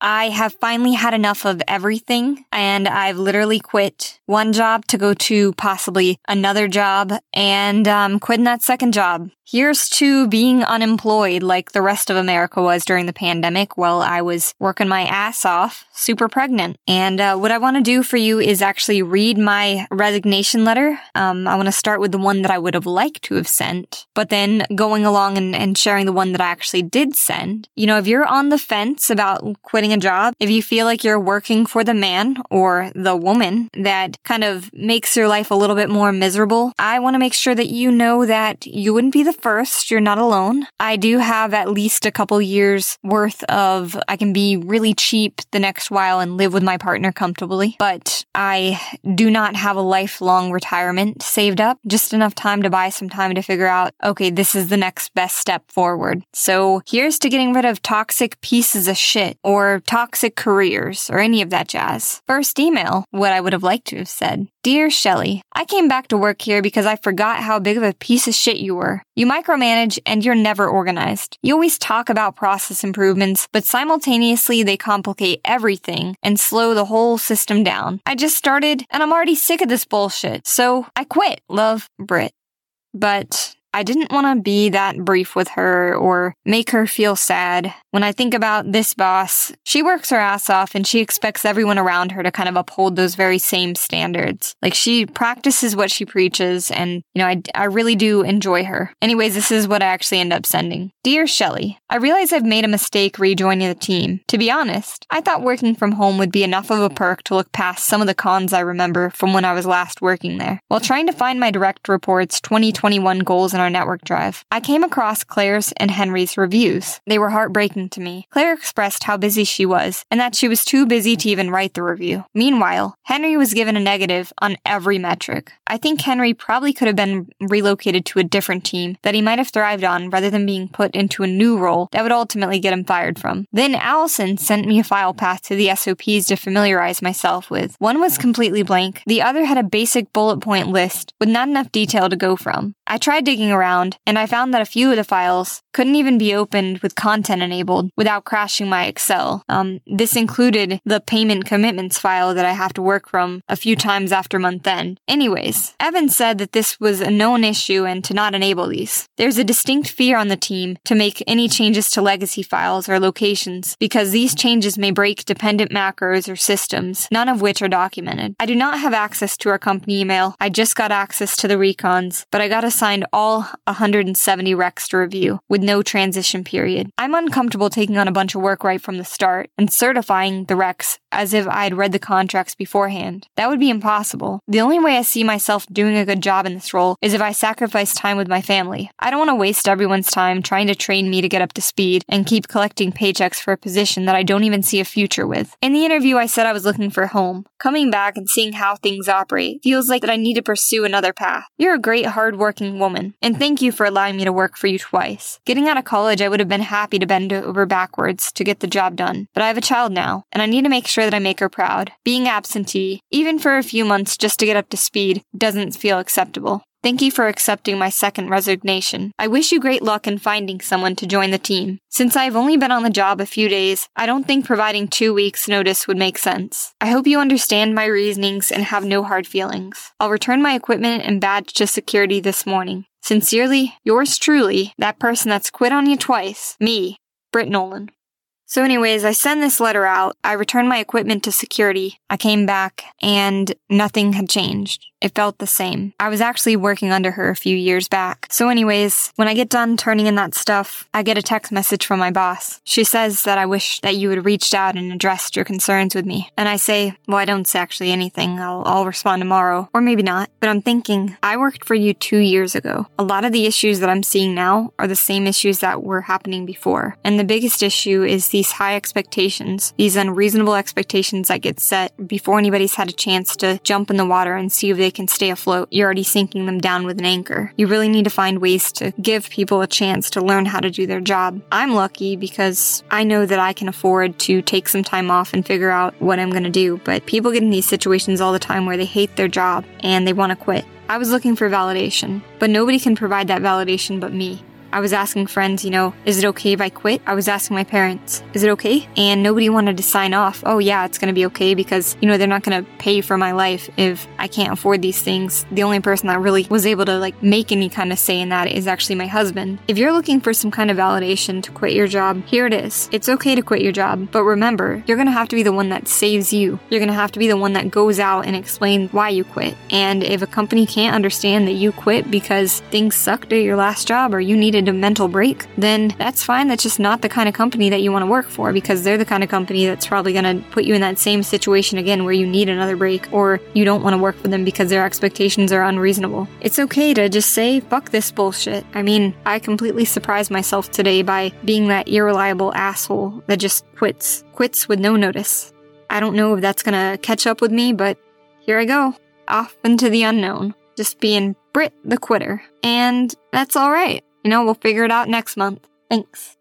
I have finally had enough of everything and I've literally quit one job to go to possibly another job and um, quitting that second job. Here's to being unemployed like the rest of America was during the pandemic while I was working my ass off, super pregnant. And uh, what I want to do for you is actually read my resignation letter. Um, I want to start with the one that I would have liked to have sent, but then going along and, and sharing the one that I actually did send. You know, if you're on the fence about quitting a job, if you feel like you're working for the man or the woman that kind of makes your life a little bit more miserable, I want to make sure that you know that you wouldn't be the first. You're not alone. I do have at least a couple years worth of, I can be really cheap the next while and live with my partner comfortably, but I do not have a lifelong retirement saved up, just enough time to buy some time to figure out, okay, this is the next best step forward. So here's to getting rid of toxic pieces of shit or toxic careers or any of that jazz. First email, what I would have liked to have said. Dear Shelly, I came back to work here because I forgot how big of a piece of shit you were. You micromanage and you're never organized. You always talk about process improvements, but simultaneously they complicate everything and slow the whole system down. I just started and I'm already sick of this bullshit, so I quit. Love, Britt. But I didn't want to be that brief with her or make her feel sad. When I think about this boss, she works her ass off and she expects everyone around her to kind of uphold those very same standards. Like she practices what she preaches and, you know, I, I really do enjoy her. Anyways, this is what I actually end up sending. Dear Shelly, I realize I've made a mistake rejoining the team. To be honest, I thought working from home would be enough of a perk to look past some of the cons I remember from when I was last working there. While trying to find my direct reports 2021 goals in our network drive, I came across Claire's and Henry's reviews. They were heartbreaking to me. Claire expressed how busy she was and that she was too busy to even write the review. Meanwhile, Henry was given a negative on every metric. I think Henry probably could have been relocated to a different team that he might have thrived on rather than being put into a new role that would ultimately get him fired from. Then Allison sent me a file path to the SOPs to familiarize myself with. One was completely blank, the other had a basic bullet point list with not enough detail to go from. I tried digging around, and I found that a few of the files couldn't even be opened with content enabled without crashing my Excel. Um, this included the payment commitments file that I have to work from a few times after month end. Anyways, Evan said that this was a known issue and to not enable these. There's a distinct fear on the team to make any changes to legacy files or locations because these changes may break dependent macros or systems, none of which are documented. I do not have access to our company email. I just got access to the recons, but I got assigned all 170 recs to review with no transition period. I'm uncomfortable taking on a bunch of work right from the start and certifying the recs as if I'd read the contracts beforehand. That would be impossible. The only way I see myself doing a good job in this role is if I sacrifice time with my family. I don't want to waste everyone's time trying to train me to get up to speed and keep collecting paychecks for a position that I don't even see a future with. In the interview, I said I was looking for a home. Coming back and seeing how things operate feels like that I need to pursue another path. You're a great, hardworking woman, and thank you for allowing me to work for you twice. Getting out of college, I would have been happy to bend over backwards to get the job done, but I have a child now, and I need to make sure that I make her proud. Being absentee, even for a few months just to get up to speed, doesn't feel acceptable. Thank you for accepting my second resignation. I wish you great luck in finding someone to join the team. Since I've only been on the job a few days, I don't think providing two weeks' notice would make sense. I hope you understand my reasonings and have no hard feelings. I'll return my equipment and badge to security this morning. Sincerely, yours truly, that person that's quit on you twice, me, Britt Nolan. So, anyways, I send this letter out. I returned my equipment to security. I came back and nothing had changed. It felt the same. I was actually working under her a few years back. So, anyways, when I get done turning in that stuff, I get a text message from my boss. She says that I wish that you had reached out and addressed your concerns with me. And I say, well, I don't say actually anything. I'll, I'll respond tomorrow. Or maybe not. But I'm thinking, I worked for you two years ago. A lot of the issues that I'm seeing now are the same issues that were happening before. And the biggest issue is these high expectations, these unreasonable expectations that get set before anybody's had a chance to jump in the water and see if they can stay afloat. You're already sinking them down with an anchor. You really need to find ways to give people a chance to learn how to do their job. I'm lucky because I know that I can afford to take some time off and figure out what I'm going to do, but people get in these situations all the time where they hate their job and they want to quit. I was looking for validation, but nobody can provide that validation but me. I was asking friends, you know, is it okay if I quit? I was asking my parents, is it okay? And nobody wanted to sign off. Oh, yeah, it's going to be okay because, you know, they're not going to pay for my life if I can't afford these things. The only person that really was able to like make any kind of say in that is actually my husband. If you're looking for some kind of validation to quit your job, here it is. It's okay to quit your job, but remember, you're going to have to be the one that saves you. You're going to have to be the one that goes out and explains why you quit. And if a company can't understand that you quit because things sucked at your last job or you needed a mental break, then that's fine. That's just not the kind of company that you want to work for because they're the kind of company that's probably going to put you in that same situation again where you need another break or you don't want to work for them because their expectations are unreasonable. It's okay to just say, fuck this bullshit. I mean, I completely surprised myself today by being that irreliable asshole that just quits. Quits with no notice. I don't know if that's gonna catch up with me, but here I go. Off into the unknown. Just being Britt the quitter. And that's alright. You know, we'll figure it out next month. Thanks.